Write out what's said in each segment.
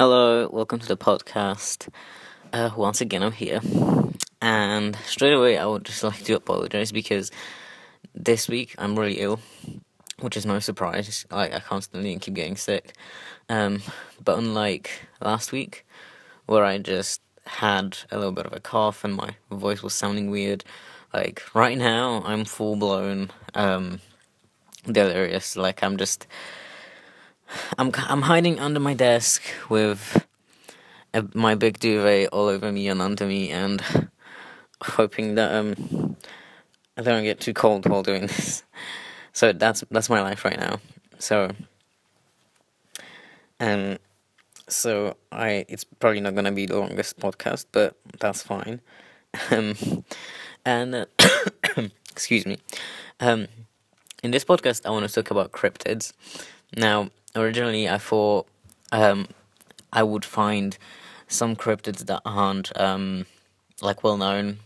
Hello, welcome to the podcast. Uh, once again, I'm here, and straight away, I would just like to apologize because this week I'm really ill, which is no surprise. Like I constantly keep getting sick. Um, but unlike last week, where I just had a little bit of a cough and my voice was sounding weird, like right now I'm full blown um, delirious. Like I'm just I'm I'm hiding under my desk with a, my big duvet all over me and under me, and hoping that um I don't get too cold while doing this. So that's that's my life right now. So um so I it's probably not gonna be the longest podcast, but that's fine. Um and uh, excuse me. Um in this podcast I want to talk about cryptids. Now originally I thought um, I would find some cryptids that aren't um, like well known,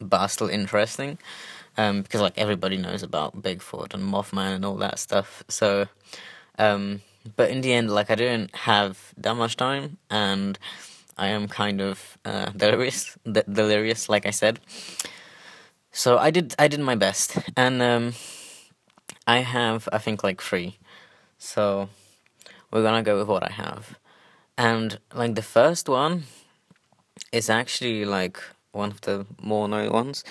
but are still interesting. Um, because like everybody knows about Bigfoot and Mothman and all that stuff. So, um, but in the end, like I didn't have that much time, and I am kind of uh, delirious, de- delirious, like I said. So I did, I did my best, and um, I have, I think, like three so we're gonna go with what I have. And like the first one is actually like one of the more known ones.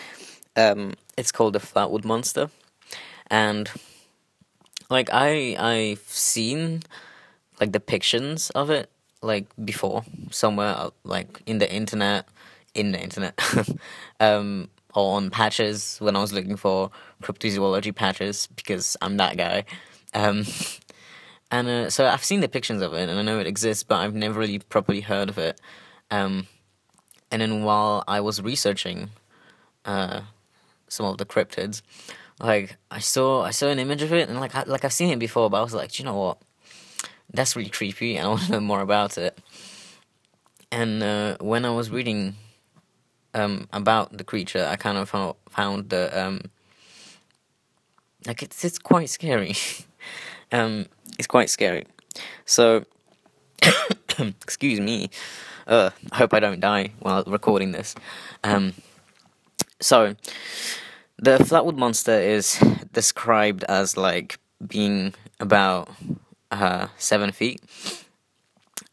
Um, it's called the Flatwood Monster, and like I I've seen like depictions of it like before somewhere uh, like in the internet in the internet um or on patches when I was looking for cryptozoology patches because I'm that guy um and uh, so I've seen depictions of it, and I know it exists, but I've never really properly heard of it. Um, and then while I was researching uh, some of the cryptids, like I saw I saw an image of it, and like I, like I've seen it before, but I was like, you know what? That's really creepy, and I want to know more about it. And uh, when I was reading um, about the creature, I kind of found, found that um, like it's it's quite scary. it's quite scary. So, excuse me. Uh, I hope I don't die while recording this. Um, so, the Flatwood Monster is described as like being about uh, seven feet,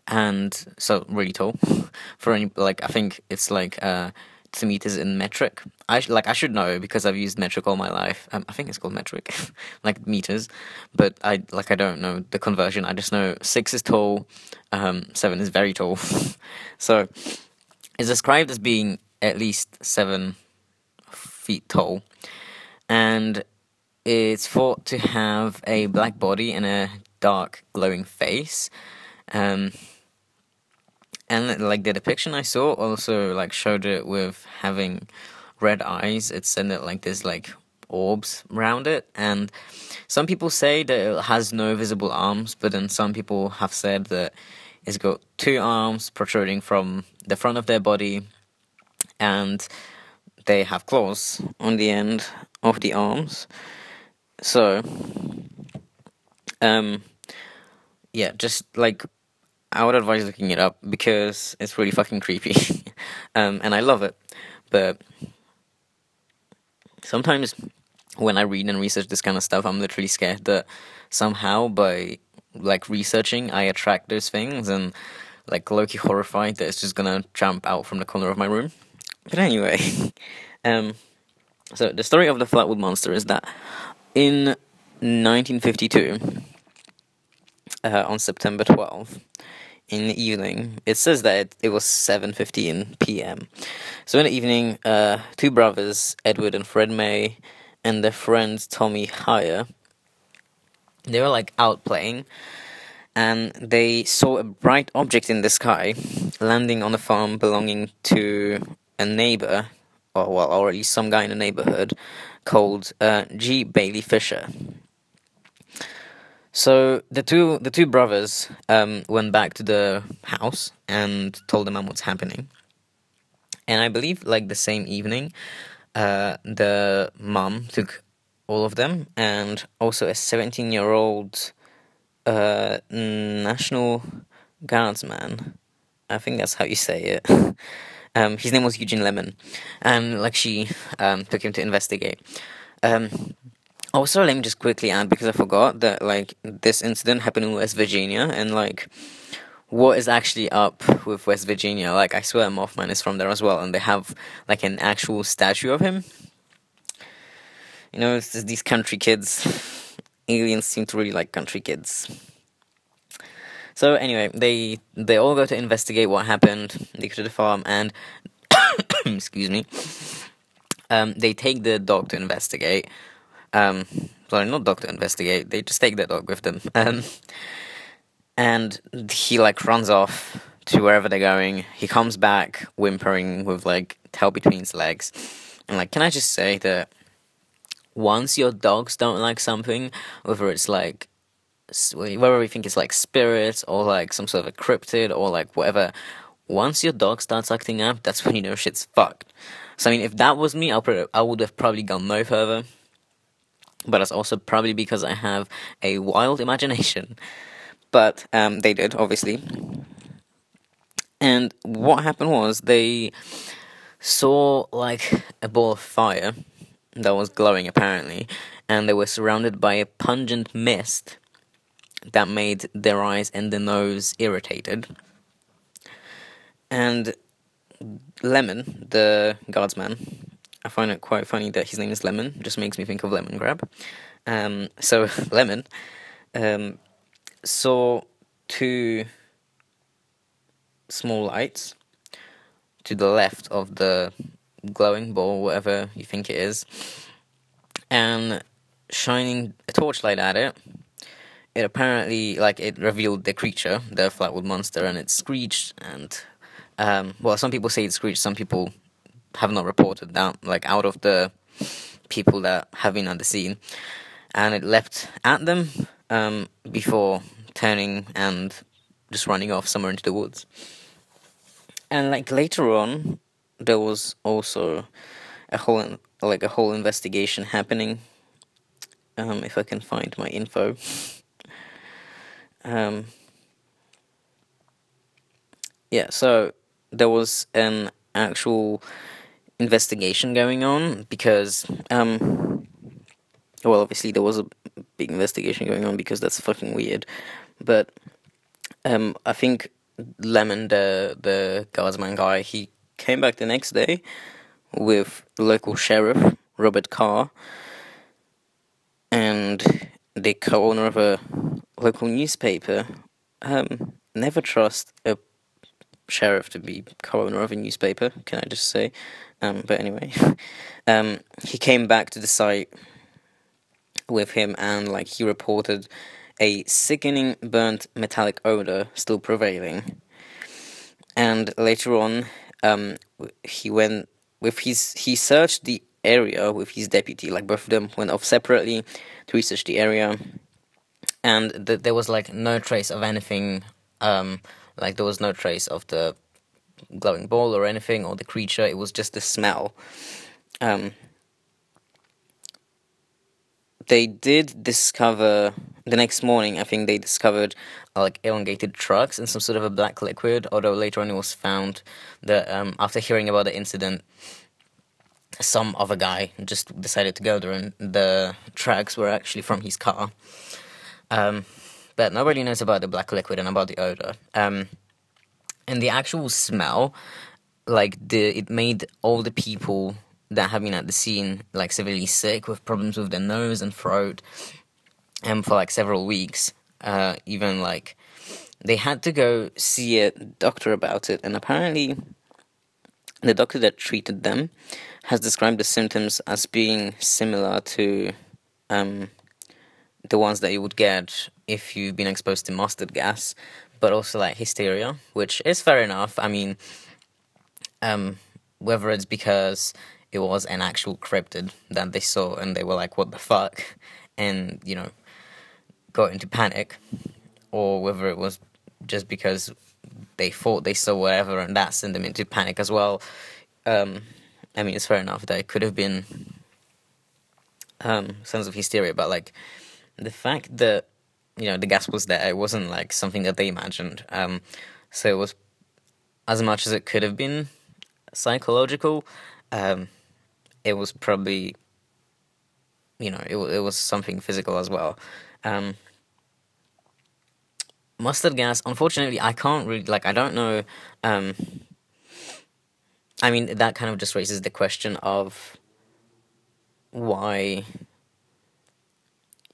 and so really tall. For any like, I think it's like uh, to meters in metric. I sh- like I should know because I've used metric all my life. Um, I think it's called metric, like meters, but I like I don't know the conversion. I just know six is tall, um, seven is very tall. so it's described as being at least seven feet tall, and it's thought to have a black body and a dark glowing face. Um, and like the depiction I saw also like showed it with having red eyes. It said that like there's like orbs around it, and some people say that it has no visible arms, but then some people have said that it's got two arms protruding from the front of their body, and they have claws on the end of the arms. So, um, yeah, just like I would advise looking it up because it's really fucking creepy, um, and I love it. But sometimes when I read and research this kind of stuff, I'm literally scared that somehow by like researching, I attract those things, and like Loki horrified that it's just gonna jump out from the corner of my room. But anyway, um, so the story of the Flatwood Monster is that in 1952, uh, on September 12th, in the evening. It says that it, it was 7:15 p.m. So in the evening, uh, two brothers, Edward and Fred May, and their friend Tommy Hyer, they were like out playing, and they saw a bright object in the sky landing on a farm belonging to a neighbor, or well, or at least some guy in the neighborhood, called uh, G. Bailey Fisher. So the two the two brothers um, went back to the house and told the mom what's happening. And I believe like the same evening, uh, the mom took all of them and also a 17 year old uh, national guardsman, I think that's how you say it. um, his name was Eugene Lemon, and like she um, took him to investigate. Um, also, let me just quickly add because I forgot that like this incident happened in West Virginia, and like what is actually up with West Virginia. Like, I swear Mothman is from there as well, and they have like an actual statue of him. You know, these country kids. Aliens seem to really like country kids. So anyway, they they all go to investigate what happened. They go to the farm and excuse me. Um, they take the dog to investigate. Um, sorry, not dog to investigate. They just take the dog with them. Um, and he like runs off to wherever they're going. He comes back whimpering with like tail between his legs. And like, can I just say that once your dogs don't like something, whether it's like whether we think it's like spirits or like some sort of a cryptid or like whatever, once your dog starts acting up, that's when you know shit's fucked. So I mean, if that was me, I would have probably gone no further. But it's also probably because I have a wild imagination but um, they did obviously. And what happened was they saw like a ball of fire that was glowing apparently, and they were surrounded by a pungent mist that made their eyes and their nose irritated. And Lemon, the guardsman, I find it quite funny that his name is Lemon, just makes me think of Lemongrab. Um, so, Lemon um, saw two small lights to the left of the glowing ball, whatever you think it is, and shining a torchlight at it. It apparently, like, it revealed the creature, the flatwood monster, and it screeched. And, um, well, some people say it screeched, some people have not reported that, like, out of the people that have been on the scene. And it leapt at them, um, before turning and just running off somewhere into the woods. And like later on, there was also a whole like a whole investigation happening. Um, if I can find my info. um, yeah, so there was an actual investigation going on because um, well obviously there was a big investigation going on because that's fucking weird. But um, I think Lemon, the the guardsman guy, he came back the next day with local sheriff Robert Carr and the co-owner of a local newspaper. Um, never trust a sheriff to be co-owner of a newspaper. Can I just say? Um, but anyway, um, he came back to the site with him, and like he reported a sickening burnt metallic odor still prevailing. And later on, um, he went with his he searched the area with his deputy. Like both of them went off separately to research the area, and th- there was like no trace of anything. Um, like there was no trace of the glowing ball or anything or the creature. It was just the smell. Um, they did discover the next morning. I think they discovered uh, like elongated trucks and some sort of a black liquid. Although later on it was found that um, after hearing about the incident, some other guy just decided to go there, and the tracks were actually from his car. Um, but nobody knows about the black liquid and about the odor. Um, and the actual smell, like the it made all the people that have been at the scene like severely sick with problems with their nose and throat and for like several weeks uh, even like they had to go see a doctor about it and apparently the doctor that treated them has described the symptoms as being similar to um, the ones that you would get if you've been exposed to mustard gas but also like hysteria which is fair enough i mean um, whether it's because it was an actual cryptid that they saw and they were like, what the fuck? And, you know, got into panic, or whether it was just because they thought they saw whatever and that sent them into panic as well. Um, I mean, it's fair enough that it could have been um, sense of hysteria, but like the fact that you know the gas was there. It wasn't like something that they imagined. Um, so it was as much as it could have been psychological. Um, it was probably you know it it was something physical as well. Um, mustard gas. Unfortunately, I can't really like. I don't know. Um, I mean, that kind of just raises the question of why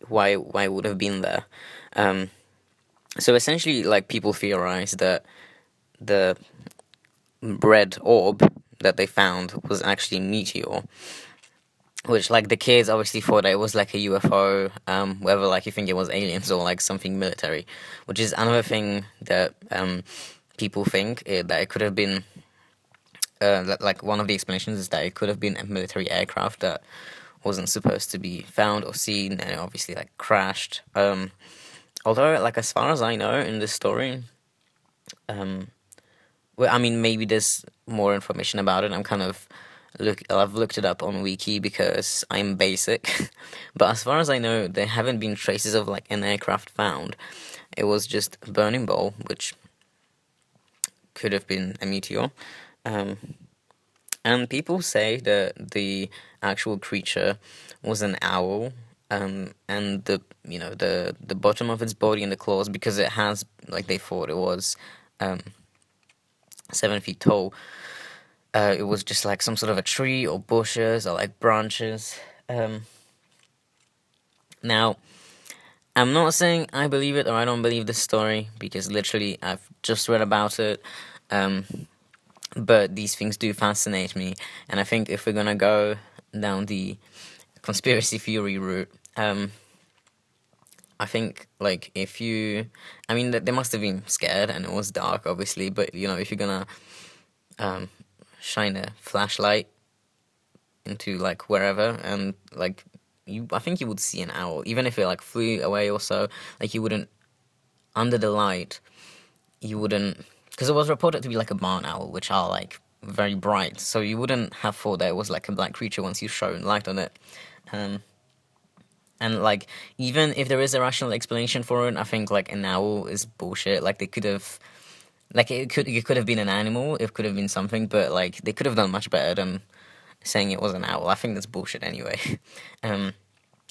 why why would have been there. Um, so essentially, like people theorize that the red orb that they found was actually meteor, which like the kids obviously thought it was like a UFO, um, whether like you think it was aliens or like something military, which is another thing that um, people think it, eh, that it could have been. Uh, like one of the explanations is that it could have been a military aircraft that wasn't supposed to be found or seen, and it obviously like crashed. Um, although, like as far as I know in this story, um, well, I mean maybe there's more information about it. I'm kind of look. I've looked it up on Wiki because I'm basic, but as far as I know, there haven't been traces of like an aircraft found. It was just a burning ball, which could have been a meteor. Um, and people say that the actual creature was an owl, um, and the you know the the bottom of its body and the claws because it has like they thought it was um, seven feet tall. Uh, it was just like some sort of a tree or bushes or like branches. Um, now, I'm not saying I believe it or I don't believe this story because literally I've just read about it. Um, but these things do fascinate me, and I think if we're gonna go down the conspiracy theory route, um, I think like if you, I mean, they must have been scared, and it was dark, obviously. But you know, if you're gonna um, shine a flashlight into like wherever, and like you, I think you would see an owl, even if it like flew away or so. Like you wouldn't under the light, you wouldn't because it was reported to be like a barn owl, which are like very bright. So you wouldn't have thought that it was like a black creature once you shone light on it. Um, and like even if there is a rational explanation for it, I think like an owl is bullshit. Like they could have, like it could it could have been an animal. It could have been something, but like they could have done much better than saying it was an owl. I think that's bullshit anyway. um,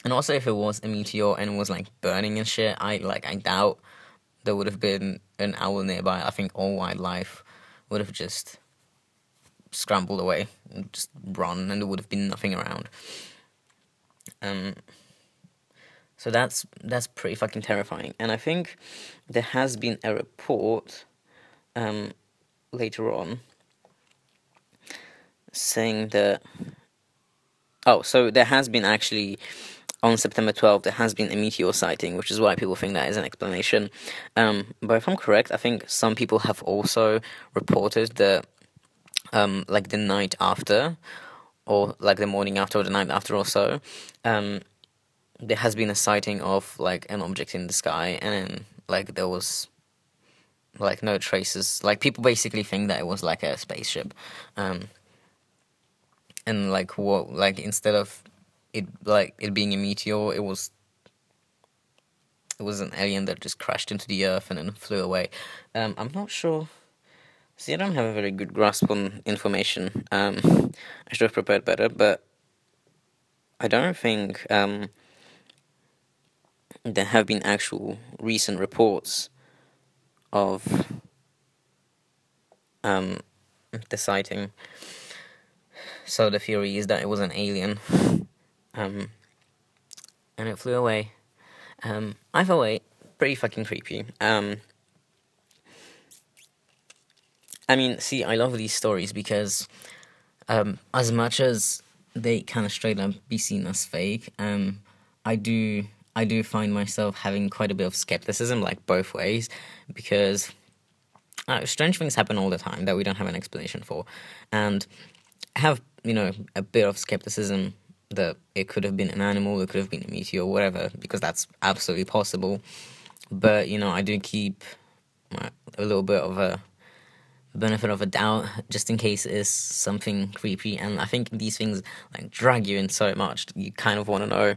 and also if it was a meteor and it was like burning and shit, I like I doubt there would have been an owl nearby. I think all wildlife would have just scrambled away and just run, and there would have been nothing around. Um, so that's that's pretty fucking terrifying. And I think there has been a report um, later on saying that. Oh, so there has been actually on September 12th, there has been a meteor sighting, which is why people think that is an explanation. Um, but if I'm correct, I think some people have also reported that, um, like the night after, or like the morning after, or the night after, or so, um, there has been a sighting of like an object in the sky, and like there was like no traces. Like people basically think that it was like a spaceship, um, and like what, like instead of it like it being a meteor, it was it was an alien that just crashed into the earth and then flew away. Um, I'm not sure. See, I don't have a very good grasp on information. Um, I should have prepared better, but I don't think um, there have been actual recent reports of um, the sighting. So the theory is that it was an alien um, and it flew away. Um, either way, pretty fucking creepy. Um, I mean, see, I love these stories because, um, as much as they kind of straight up be seen as fake, um, I do, I do find myself having quite a bit of skepticism, like both ways, because uh, strange things happen all the time that we don't have an explanation for, and have you know a bit of skepticism that it could have been an animal, it could have been a meteor, whatever, because that's absolutely possible. But you know, I do keep a little bit of a benefit of a doubt just in case it is something creepy. And I think these things like drag you in so much, you kind of want to know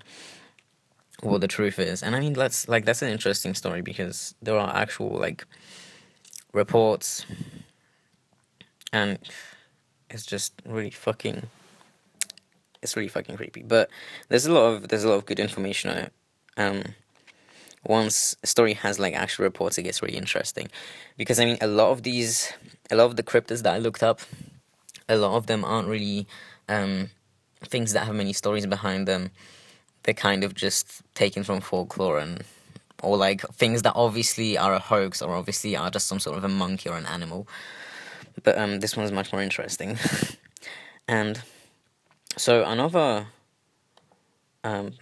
what the truth is. And I mean, that's like that's an interesting story because there are actual like reports, and it's just really fucking. It's really fucking creepy, but there's a lot of there's a lot of good information on it. Um, once a story has like actual reports, it gets really interesting, because I mean, a lot of these, a lot of the cryptids that I looked up, a lot of them aren't really um, things that have many stories behind them they're kind of just taken from folklore and or like things that obviously are a hoax or obviously are just some sort of a monkey or an animal. But um, this one is much more interesting. and so another um,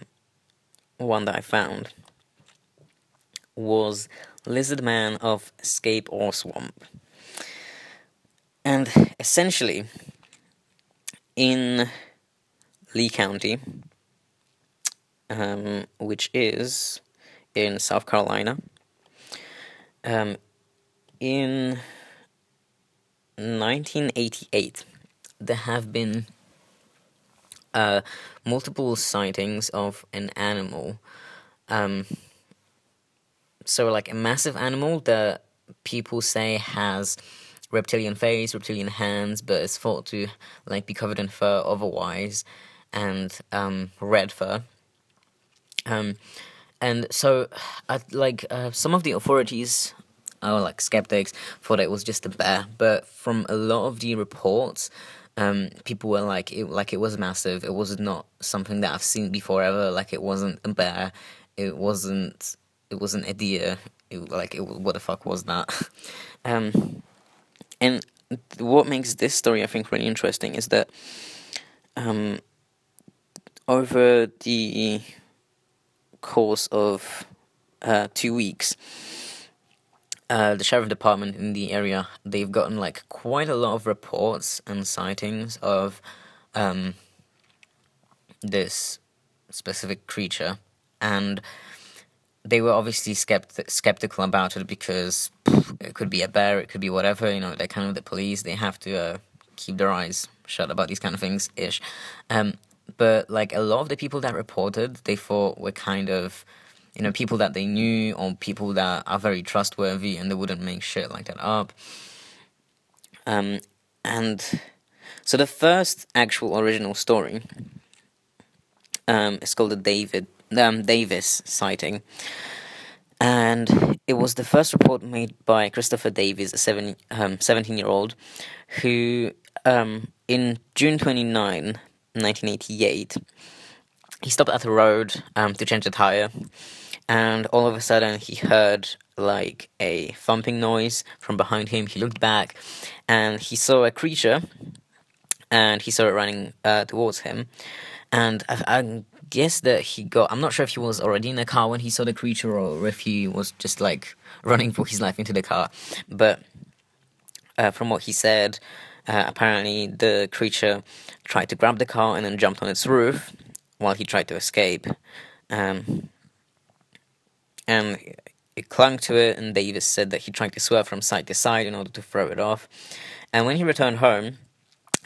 one that I found was Lizard Man of Scape Ore Swamp. And essentially, in Lee County, um, which is in South Carolina. Um, in 1988, there have been uh, multiple sightings of an animal. Um, so, like a massive animal that people say has reptilian face, reptilian hands, but is thought to like be covered in fur otherwise, and um, red fur. Um, and so, like uh, some of the authorities, or like skeptics, thought it was just a bear. But from a lot of the reports, um, people were like, it like it was massive. It was not something that I've seen before ever. Like it wasn't a bear. It wasn't. It wasn't a deer. It, like it, what the fuck was that? um, and what makes this story, I think, really interesting is that um, over the course of uh, two weeks, uh, the sheriff department in the area they've gotten like quite a lot of reports and sightings of um, this specific creature, and they were obviously skepti- skeptical about it because pff, it could be a bear, it could be whatever. You know, they're kind of the police; they have to uh, keep their eyes shut about these kind of things ish. Um, but like a lot of the people that reported, they thought were kind of, you know, people that they knew or people that are very trustworthy and they wouldn't make shit like that up. Um, and so the first actual original story um, is called the David um, Davis sighting. And it was the first report made by Christopher Davis, a seven, um, 17 year old, who um, in June 29 1988, he stopped at the road um, to change the tire, and all of a sudden he heard like a thumping noise from behind him. He looked back, and he saw a creature, and he saw it running uh, towards him. And I, I guess that he got. I'm not sure if he was already in the car when he saw the creature, or if he was just like running for his life into the car. But uh, from what he said, uh, apparently, the creature tried to grab the car and then jumped on its roof while he tried to escape. Um, and it clung to it, and Davis said that he tried to swerve from side to side in order to throw it off. And when he returned home,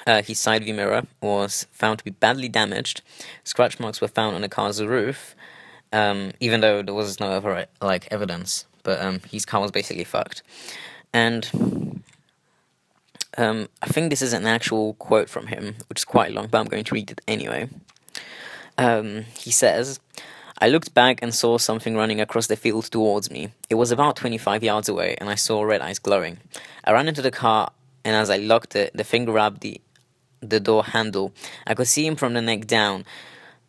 uh, his side view mirror was found to be badly damaged. Scratch marks were found on the car's roof, um, even though there was no other like evidence. But um, his car was basically fucked. And um, I think this is an actual quote from him, which is quite long, but I'm going to read it anyway. Um, he says, I looked back and saw something running across the field towards me. It was about 25 yards away, and I saw red eyes glowing. I ran into the car, and as I locked it, the thing grabbed the, the door handle. I could see him from the neck down.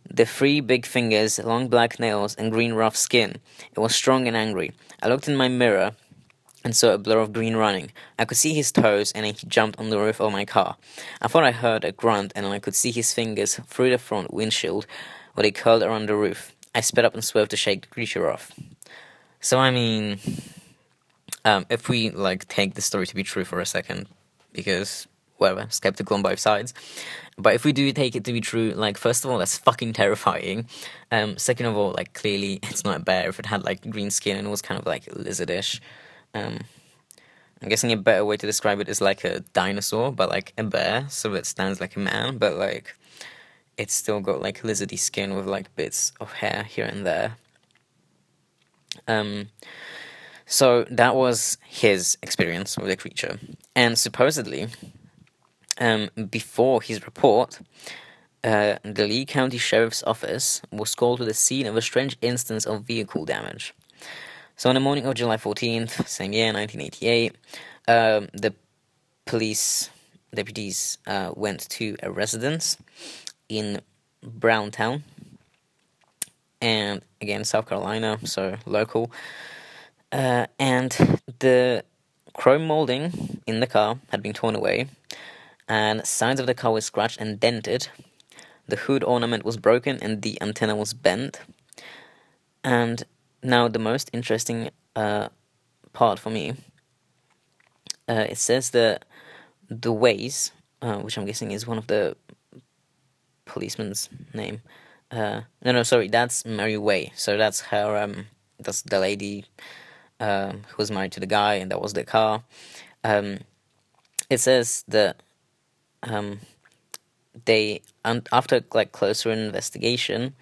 The three big fingers, long black nails, and green rough skin. It was strong and angry. I looked in my mirror and saw a blur of green running. I could see his toes, and then he jumped on the roof of my car. I thought I heard a grunt, and I could see his fingers through the front windshield, where they curled around the roof. I sped up and swerved to shake the creature off. So I mean, um, if we like take the story to be true for a second, because whatever, skeptical on both sides. But if we do take it to be true, like first of all, that's fucking terrifying. Um, second of all, like clearly it's not a bear if it had like green skin and was kind of like lizardish. Um, I'm guessing a better way to describe it is like a dinosaur, but like a bear, so it stands like a man, but like it's still got like lizardy skin with like bits of hair here and there. Um, so that was his experience with the creature, and supposedly, um, before his report, uh, the Lee County Sheriff's Office was called to the scene of a strange instance of vehicle damage. So on the morning of July 14th, same year, 1988, um, the police deputies uh, went to a residence in Browntown, and again, South Carolina, so local. Uh, and the chrome molding in the car had been torn away, and sides of the car were scratched and dented. The hood ornament was broken, and the antenna was bent. And now, the most interesting uh, part for me uh, it says that the Wayes, uh, which I'm guessing is one of the policeman's name. Uh, no, no, sorry, that's Mary Waye. So that's her. Um, that's the lady uh, who was married to the guy, and that was the car. Um, it says that um, they, and after like closer investigation,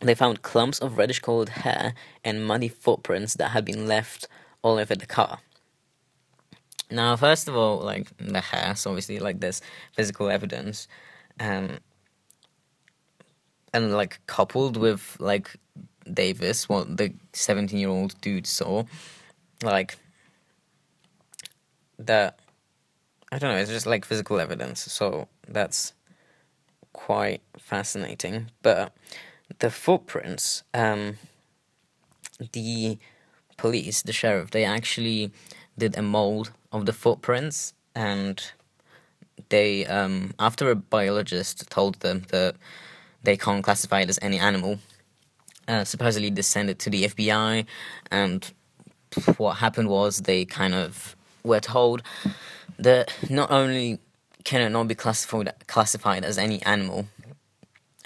they found clumps of reddish colored hair and muddy footprints that had been left all over the car. Now, first of all, like the hair, so obviously, like there's physical evidence, um, and like coupled with like Davis, what the seventeen-year-old dude saw, like that. I don't know. It's just like physical evidence, so that's quite fascinating. But the footprints, um, the police, the sheriff, they actually did a mold of the footprints, and they, um, after a biologist told them that they can't classify it as any animal, uh, supposedly they sent it to the FBI, and what happened was they kind of were told that not only can it not be classified classified as any animal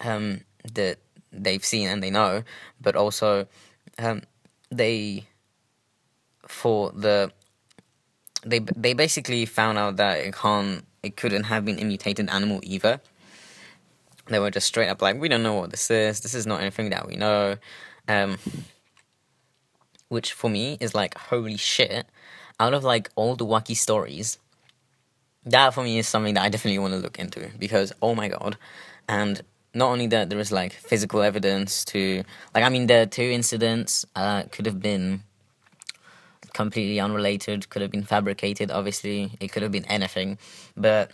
um, that they've seen and they know, but also um, they for the they they basically found out that it can't it couldn't have been a mutated animal either. They were just straight up like, we don't know what this is. This is not anything that we know. Um, which for me is like, holy shit. Out of like all the wacky stories, that for me is something that I definitely want to look into because oh my god. And not only that, there is like physical evidence to like I mean the two incidents uh, could have been completely unrelated, could have been fabricated. Obviously, it could have been anything. But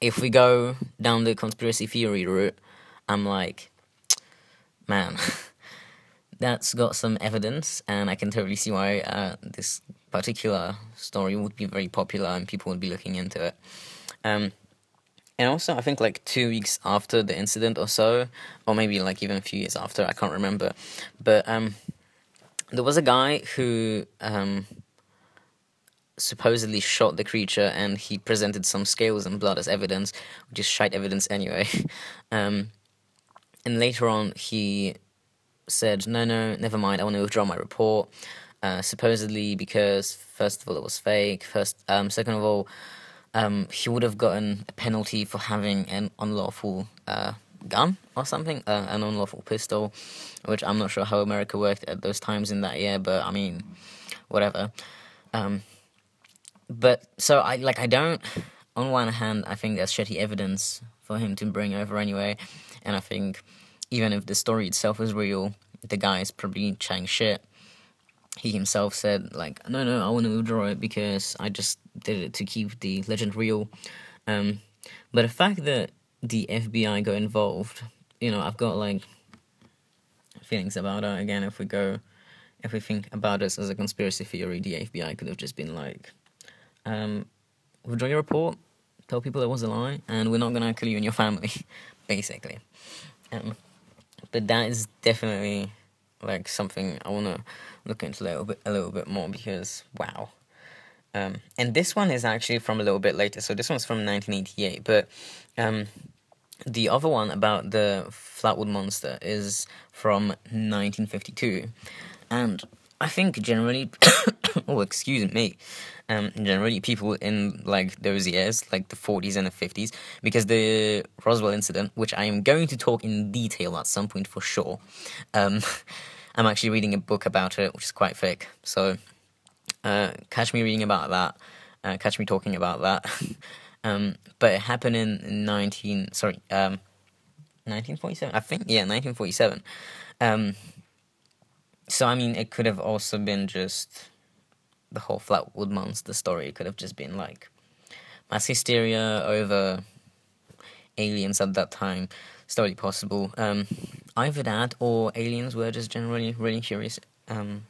if we go down the conspiracy theory route, I'm like, man, that's got some evidence, and I can totally see why uh, this particular story would be very popular and people would be looking into it. Um, and also, I think like two weeks after the incident or so, or maybe like even a few years after, I can't remember. But um, there was a guy who um, supposedly shot the creature, and he presented some scales and blood as evidence, which is shite evidence anyway. um, and later on, he said, "No, no, never mind. I want to withdraw my report." Uh, supposedly because first of all it was fake. First, um, second of all, um, he would have gotten a penalty for having an unlawful uh, gun or something, uh, an unlawful pistol, which I'm not sure how America worked at those times in that year, but I mean, whatever. Um, but so I like I don't. On one hand, I think that's shitty evidence for him to bring over anyway, and I think even if the story itself is real, the guy is probably chatting shit. He himself said like no no i want to withdraw it because i just did it to keep the legend real. Um, but the fact that the fbi got involved you know i've got like feelings about it. Again if we go if we think about this as a conspiracy theory the fbi could have just been like um, withdraw your report tell people it was a lie and we're not going to kill you and your family basically. Um, but that is definitely like something I want to look into a little bit a little bit more because wow. Um, and this one is actually from a little bit later, so this one's from 1988. But um, the other one about the Flatwood Monster is from 1952, and I think generally oh, excuse me, um, generally people in like those years, like the 40s and the 50s, because the Roswell incident, which I am going to talk in detail at some point for sure. Um, I'm actually reading a book about it, which is quite thick. So, uh, catch me reading about that. Uh, catch me talking about that. um, but it happened in 19. Sorry, um, 1947. I think yeah, 1947. Um, so I mean, it could have also been just the whole Flatwood Monster story. Could have just been like mass hysteria over aliens at that time. Totally possible. Um, either that or aliens were just generally really curious um,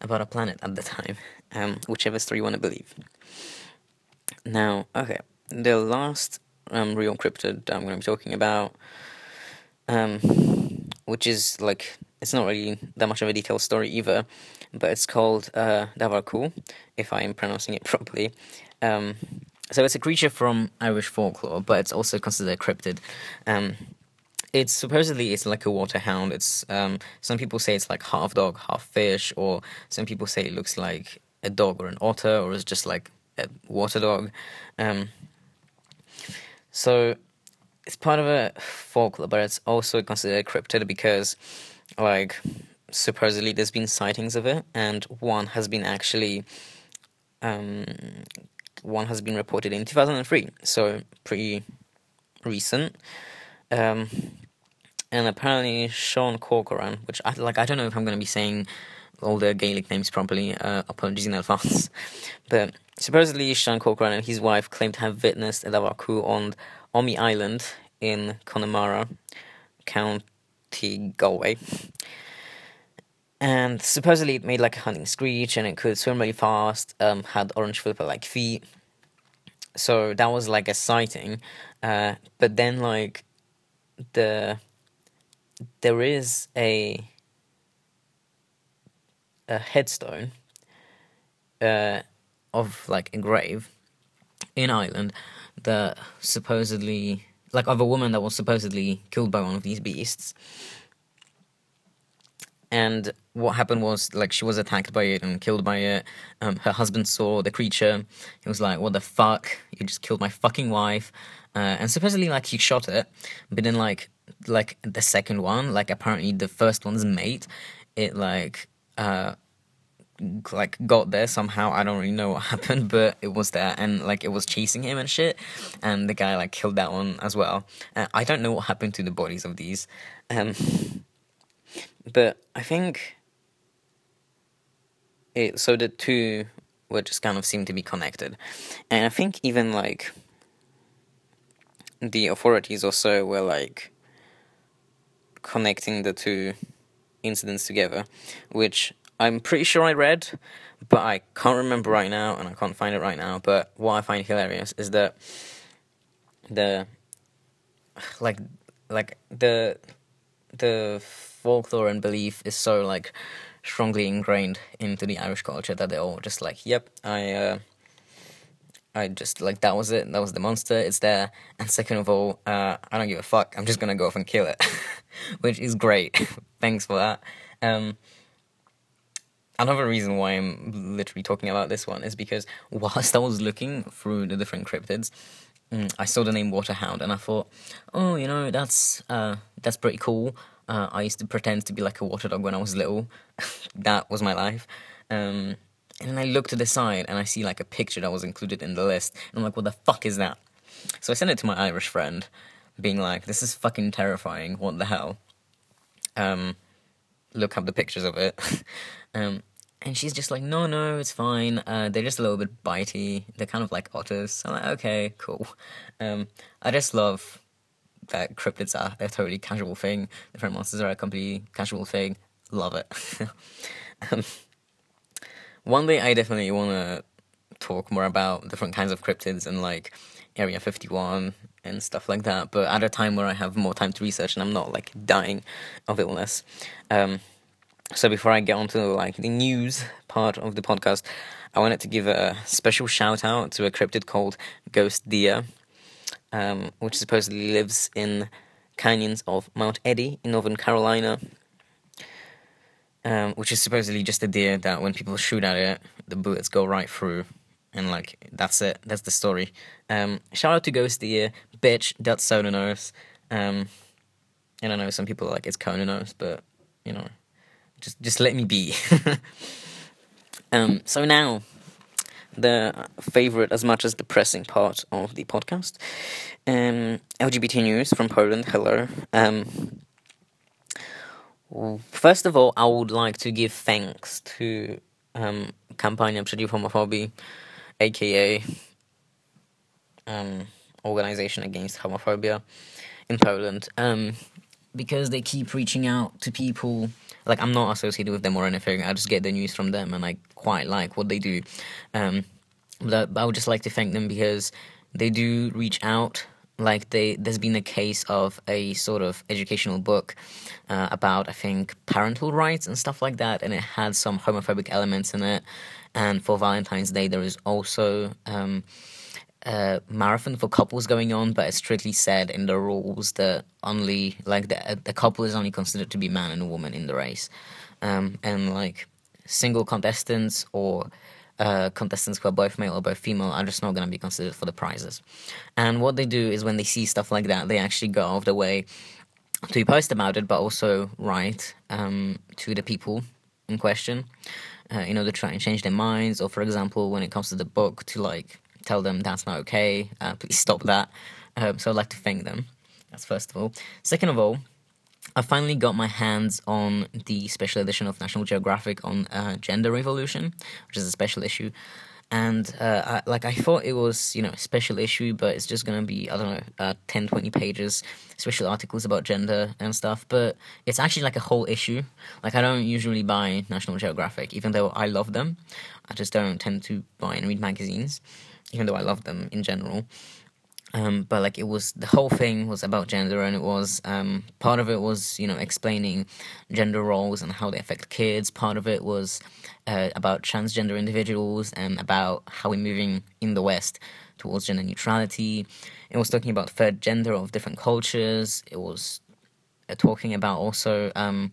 about a planet at the time. Um, whichever story you want to believe. Now, okay, the last um, real cryptid I'm going to be talking about, um, which is like it's not really that much of a detailed story either, but it's called uh, Dobhar-chú, if I am pronouncing it properly. Um, so it's a creature from Irish folklore, but it's also considered cryptid. Um, it's supposedly it's like a water hound. It's um, some people say it's like half dog, half fish, or some people say it looks like a dog or an otter, or it's just like a water dog. Um, so it's part of a folklore, but it's also considered cryptid because like supposedly there's been sightings of it, and one has been actually um, one has been reported in 2003, so pretty recent. Um, and apparently Sean Corcoran, which I like, I don't know if I'm going to be saying all the Gaelic names properly. Uh, apologies in advance, but supposedly Sean Corcoran and his wife claimed to have witnessed a Dobhar-chú on Omey Island in Connemara, County Galway. And supposedly it made like a hunting screech and it could swim really fast, um, had orange flipper like feet. So that was like a sighting. Uh, but then like the there is a a headstone uh, of like a grave in Ireland that supposedly like of a woman that was supposedly killed by one of these beasts. And what happened was like she was attacked by it and killed by it. Um, her husband saw the creature. He was like, "What the fuck? You just killed my fucking wife!" Uh, and supposedly like he shot it, but then like like the second one, like apparently the first one's mate, it like uh like got there somehow. I don't really know what happened, but it was there, and like it was chasing him and shit. And the guy like killed that one as well. Uh, I don't know what happened to the bodies of these, um, but I think it. So the two were just kind of seem to be connected, and I think even like the authorities also were like connecting the two incidents together, which I'm pretty sure I read, but I can't remember right now, and I can't find it right now. But what I find hilarious is that the like like the the folklore and belief is so like strongly ingrained into the Irish culture that they're all just like, "Yep, I." Uh, I just like that was it. That was the monster. It's there. And second of all, uh, I don't give a fuck. I'm just gonna go off and kill it, which is great. Thanks for that. Um, another reason why I'm literally talking about this one is because whilst I was looking through the different cryptids, mm, I saw the name Waterhound and I thought, oh, you know, that's uh, that's pretty cool. Uh, I used to pretend to be like a water dog when I was little. that was my life. Um, and then I look to the side and I see like a picture that was included in the list. And I'm like, what the fuck is that? So I sent it to my Irish friend, being like, this is fucking terrifying. What the hell? Um, look up the pictures of it. um, and she's just like, no, no, it's fine. Uh, they're just a little bit bitey. They're kind of like otters. So I'm like, okay, cool. Um, I just love that cryptids are a totally casual thing. Different monsters are a completely casual thing. Love it. um, one day I definitely want to talk more about different kinds of cryptids and like Area 51 and stuff like that, but at a time where I have more time to research and I'm not like dying of illness. Um, so before I get onto like the news part of the podcast, I wanted to give a special shout out to a cryptid called Ghost Deer, um, which supposedly lives in canyons of Mount Eddy in Northern Carolina. um, which is supposedly just a deer that when people shoot at it, the bullets go right through, and like that's it. That's the story. Um, shout out to Ghost Deer, bitch. That's soda nose. Um, I don't know. Some people like it's Kona nose, but you know, just just let me be. um, so now the favorite as much as depressing part of the podcast. Um, LGBT news from Poland. Hello. Um, first of all, I would like to give thanks to um, Kampania Przeciw aka um, Organization Against Homophobia in Poland, um, because they keep reaching out to people. Like I'm not associated with them or anything. I just get the news from them, and I quite like what they do. Um, but, I would just like to thank them because they do reach out like they there's been a case of a sort of educational book uh, about I think parental rights and stuff like that, and it had some homophobic elements in it. And for Valentine's Day, there is also um, a marathon for couples going on, but it's strictly said in the rules that only like the the couple is only considered to be man and woman in the race, um, and like single contestants or uh, contestants who are both male or both female are just not going to be considered for the prizes. And what they do is when they see stuff like that, they actually go off the way to post about it, but also write um, to the people in question uh, in order to try and change their minds. Or, for example, when it comes to the book, to like tell them that's not okay, uh, please stop that. Um, so I'd like to thank them. That's first of all. Second of all, I finally got my hands on the special edition of National Geographic on uh, gender revolution, which is a special issue. And uh, I, like I thought it was, you know, a special issue, but it's just gonna be I don't know, uh, 10, 20 pages, special articles about gender and stuff. But it's actually like a whole issue. Like I don't usually buy National Geographic, even though I love them. I just don't tend to buy and read magazines, even though I love them in general. Um, but like it was the whole thing was about gender and it was um, part of it was you know explaining gender roles and how they affect kids. Part of it was uh, about transgender individuals and about how we're moving in the west towards gender neutrality. It was talking about third gender of different cultures. It was uh, talking about also um,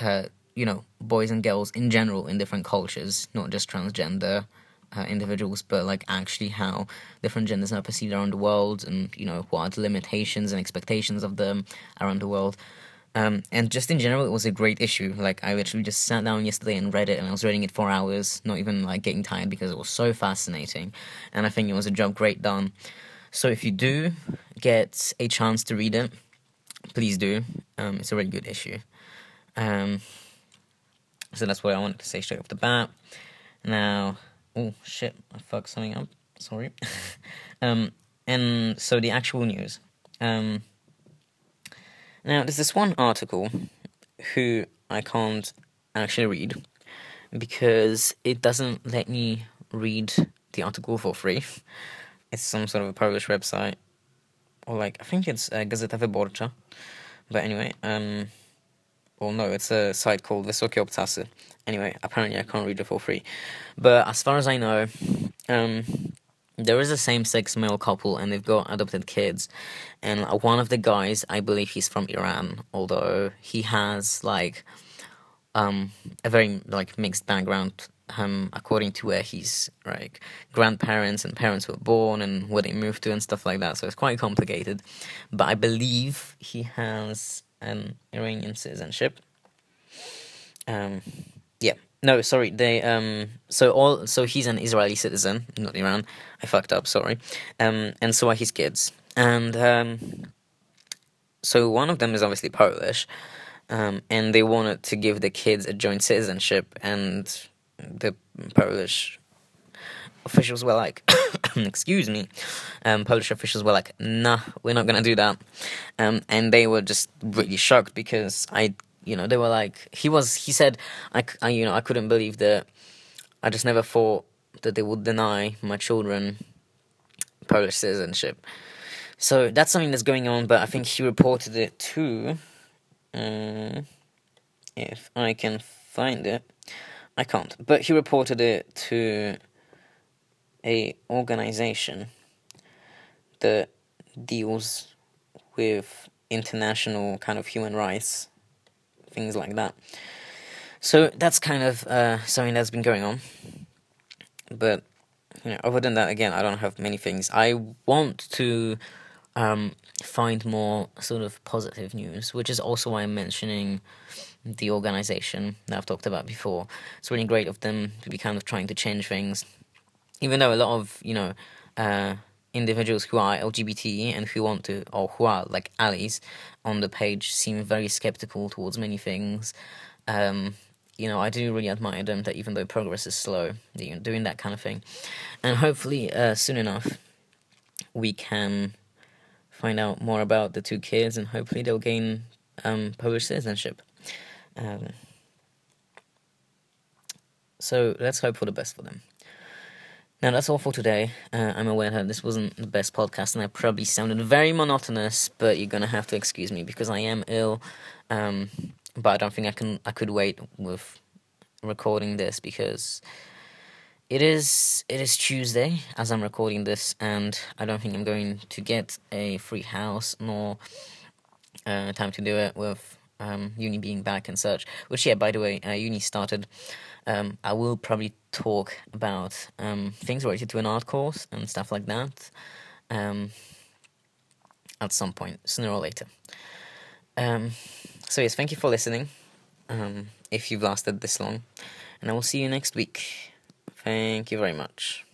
uh, you know boys and girls in general in different cultures not just transgender uh, individuals, but like actually how different genders are perceived around the world, and you know what are the limitations and expectations of them around the world. Um, and just in general, it was a great issue. Like I literally just sat down yesterday and read it, and I was reading it for hours, not even like getting tired because it was so fascinating, and I think it was a job great done. So if you do get a chance to read it, please do. Um, it's a really good issue. Um, so that's what I wanted to say straight off the bat. Now, oh shit, I fucked something up. Sorry. um, and so the actual news. Um, now there's this one article who I can't actually read because it doesn't let me read the article for free. It's some sort of a Polish website, or like I think it's uh, Gazeta Wyborcza. But anyway, um, well, no, it's a site called Wysokie Obcasy. Anyway, apparently I can't read it for free. But as far as I know, um, there is a same-sex male couple and they've got adopted kids. And one of the guys, I believe he's from Iran, although he has like um, a very like mixed background um, according to where his like grandparents and parents were born and where they moved to and stuff like that. So it's quite complicated. But I believe he has an Iranian citizenship. Um, yeah, no, sorry. They um, so all so he's an Israeli citizen, not Iran. I fucked up. Sorry. Um, and so are his kids, and um, so one of them is obviously Polish, um, and they wanted to give the kids a joint citizenship, and the Polish officials were like, excuse me, um, Polish officials were like, nah, we're not gonna do that. Um, and they were just really shocked because I, you know, they were like, he was, he said, I, I, you know, I couldn't believe that. I just never thought that they would deny my children Polish citizenship. So that's something that's going on, but I think he reported it to. Um, if I can find it, I can't. But he reported it to a organization that deals with international kind of human rights things like that. So that's kind of uh, something that's been going on. But you know, other than that, again, I don't have many things. I want to um, find more sort of positive news, which is also why I'm mentioning the organization that I've talked about before. It's really great of them to be kind of trying to change things, even though a lot of you know uh, individuals who are LGBT and who want to or who are like allies on the page seem very skeptical towards many things. Um, you know, I do really admire them that even though progress is slow, you know, doing that kind of thing, and hopefully uh, soon enough we can find out more about the two kids and hopefully they'll gain um, Polish citizenship. Um, so let's hope for the best for them. Now that's all for today. Uh, I'm aware that this wasn't the best podcast, and I probably sounded very monotonous. But you're gonna have to excuse me because I am ill. Um, but I don't think I can. I could wait with recording this because it is it is Tuesday as I'm recording this, and I don't think I'm going to get a free house nor uh, time to do it with um, uni being back and such. Which yeah, by the way, uh, uni started. Um, I will probably talk about um, things related to an art course and stuff like that um, at some point, sooner or later. Um, so yes, thank you for listening. Um, if you've lasted this long, and I will see you next week. Thank you very much.